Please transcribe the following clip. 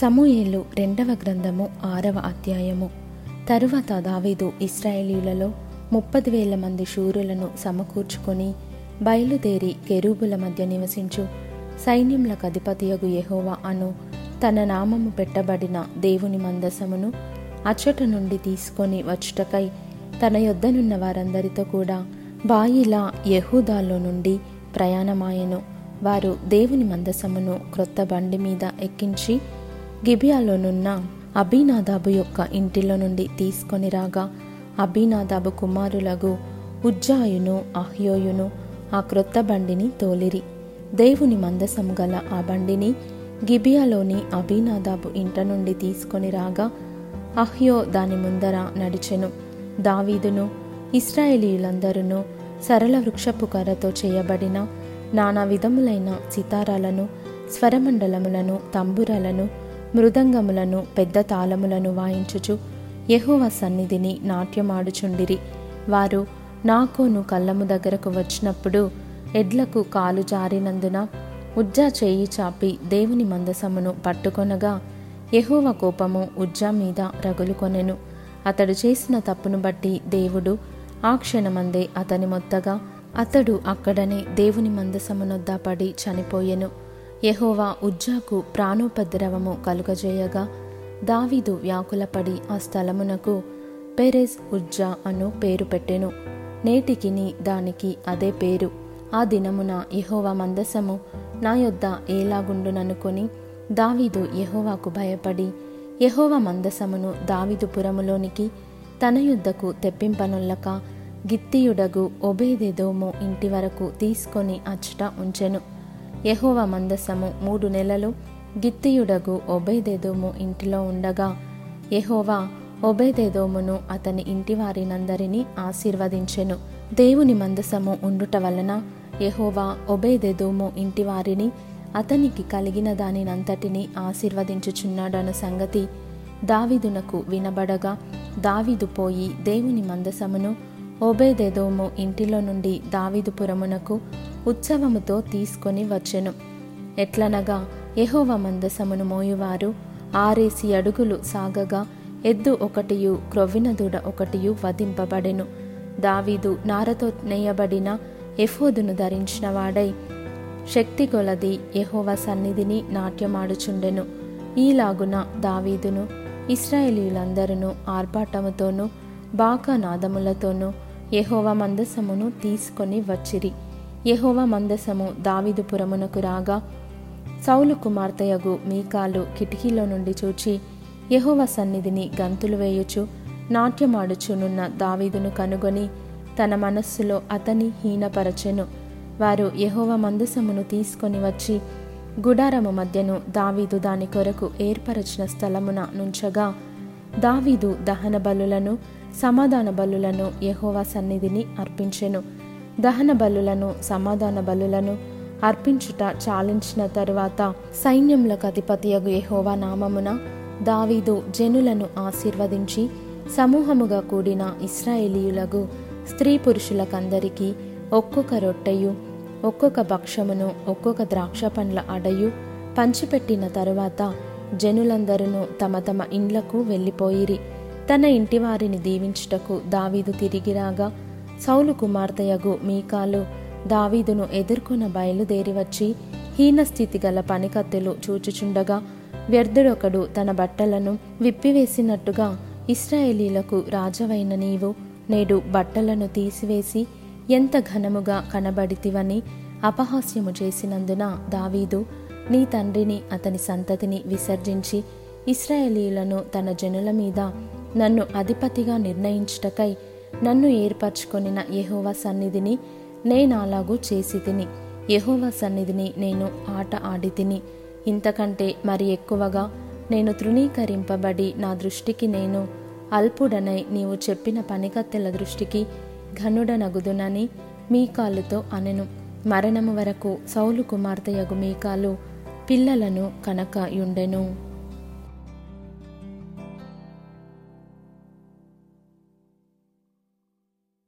సమూయేలు రెండవ గ్రంథము ఆరవ అధ్యాయము. తరువాత దావీదు ఇస్రాయేలీలలో ముప్పది వేల మంది శూరులను సమకూర్చుకొని బయలుదేరి కెరూబుల మధ్య నివసించు సైన్యములకు అధిపతియగు యెహోవా అను తన నామము పెట్టబడిన దేవుని మందసమును అచ్చట నుండి తీసుకొని వచ్చుటకై తన యొద్దనున్న వారందరితో కూడా బాయిలా యహూదాలో నుండి ప్రయాణమాయెను. వారు దేవుని మందసమును క్రొత్త బండి మీద ఎక్కించి గిబియాలోనున్న అబీనాదాబు యొక్క ఇంటిలో నుండి తీసుకొని రాగా అబీనాదాబు కుమారులగు ఉజ్జాయును అహ్యోయును ఆ క్రొత్త బండిని తోలిరి. దేవుని మందసం గల ఆ బండిని గిబియాలోని అబీనాదాబు ఇంట నుండి తీసుకొని రాగా అహ్యో దాని ముందర నడిచెను. దావీదును ఇస్రాయేలీయులందరూ సరళ వృక్షపు కర్రతో చేయబడిన నానా విధములైన సితారాలను స్వరమండలములను తంబురలను మృదంగములను పెద్ద తాళములను వాయించుచు యెహోవ సన్నిధిని నాట్యమాడుచుండిరి. వారు నాకోను కళ్ళము దగ్గరకు వచ్చినప్పుడు ఎడ్లకు కాలు జారినందున ఉజ్జా చేయి చాపి దేవుని మందసమును పట్టుకొనగా యెహోవ కోపము ఉజ్జా మీద రగులుకొనెను. అతడు చేసిన తప్పును బట్టి దేవుడు ఆ క్షణమందే అతని మొత్తగా అతడు అక్కడనే దేవుని మందసమునొద్దా పడి చనిపోయెను. యహోవా ఉజ్జాకు ప్రాణోపద్రవము కలుగజేయగా దావీదు వ్యాకులపడి ఆ స్థలమునకు పెరెజ్ ఉజ్జా అను పేరు పెట్టెను. నేటికిని దానికి అదే పేరు. ఆ దినమున యహోవా మందసము నా యొద్ద ఏలాగుండుననుకొని దావీదు యహోవాకు భయపడి యహోవా మందసమును దావీదు పురములోనికి తన యుద్ధకు తెప్పింపనుల్లక గిత్తియుడగు ఒబేదెదోమో ఇంటి వరకు తీసుకొని అచ్చట ఉంచెను. యహోవ మందసము మూడు నెలలు గిత్తియుడగు ఒబేదెదోము ఇంటిలో ఉండగా యహోవా ఒబేదేదోమును అతని ఇంటి వారినందరినీ ఆశీర్వదించెను. దేవుని మందసము ఉండుట వలన యహోవా ఒబేదేదోము ఇంటి వారిని అతనికి కలిగిన దానినంతటిని ఆశీర్వదించుచున్నాడన్న సంగతి దావీదునకు వినబడగా దావీదు పోయి దేవుని మందసమును ఓబేదెదోము ఇంటిలో నుండి దావీదుపురమునకు ఉత్సవముతో తీసుకొని వచ్చెను. ఎట్లనగా యహోవ మందసమును మోయువారు ఆరేసి అడుగులు సాగగా ఎద్దు ఒకటియు క్రొవ్విన దూడ ఒకటియు వధింపబడెను. దావీదు నారతో నేయబడిన ఎఫోదును ధరించిన వాడై శక్తి కొలది యహోవ సన్నిధిని నాట్యమాడుచుండెను. ఈలాగున దావీదును ఇస్రాయేలీలందరూ ఆర్భాటముతోనూ బాకా నాదములతోనూ యహోవ మందసమును తీసుకొని వచ్చిరి. యహోవ మందసము దావిదుపురమునకు రాగా సౌలు కుమార్తెయగు మీకాలు కిటికీలో నుండి చూచి యహోవ సన్నిధిని గంతులు వేయుచు నాట్యమాడుచునున్న దావీదును కనుగొని తన మనస్సులో అతని హీనపరచెను. వారు యహోవ మందసమును తీసుకొని వచ్చి గుడారము మధ్యను దావీదు దాని కొరకు ఏర్పరచిన స్థలమున నుంచగా దావీదు దహన బలులను సమాధాన బలులను యహోవా సన్నిధిని అర్పించెను. దహన బలులను సమాధాన బలులను అర్పించుట చాలించిన తరువాత సైన్యములకు అధిపతియగు యహోవా నామమున దావీదు జనులను ఆశీర్వదించి సమూహముగా కూడిన ఇస్రాయేలీయులకు స్త్రీ పురుషులకందరికీ ఒక్కొక్క రొట్టెయు ఒక్కొక్క భక్షమును ఒక్కొక్క ద్రాక్ష పండ్ల అడయు పంచిపెట్టిన తరువాత జనులందరూ తమ తమ ఇండ్లకు వెళ్ళిపోయిరి. తన ఇంటి వారిని దీవించుటకు దావీదు తిరిగి రాగా సౌలు కుమార్తెయగు మీకాలు దావీదును ఎదుర్కొన బయలుదేరి వచ్చి హీనస్థితి గల పనికత్తెలు చూచుచుండగా వ్యర్థుడొకడు తన బట్టలను విప్పివేసినట్టుగా ఇస్రాయేలీలకు రాజవైన నీవు నేడు బట్టలను తీసివేసి ఎంత ఘనముగా కనబడితివని అపహాస్యము చేసినందున దావీదు నీ తండ్రిని అతని సంతతిని విసర్జించి ఇస్రాయేలీలను తన జనుల మీద నన్ను అధిపతిగా నిర్ణయించుటకై నన్ను ఏర్పరచుకొనిన యెహోవా సన్నిధిని నేనాలాగూ చేసి తిని యెహోవా సన్నిధిని నేను ఆట ఆడి తిని ఇంతకంటే మరి ఎక్కువగా నేను తృణీకరింపబడి నా దృష్టికి నేను అల్పుడనై నీవు చెప్పిన పనికత్తెల దృష్టికి ఘనుడనగుదునని మీకాలుతో అనెను. మరణము వరకు సౌలు కుమార్తెయగు మీకాలు పిల్లలను కనక యుండెను.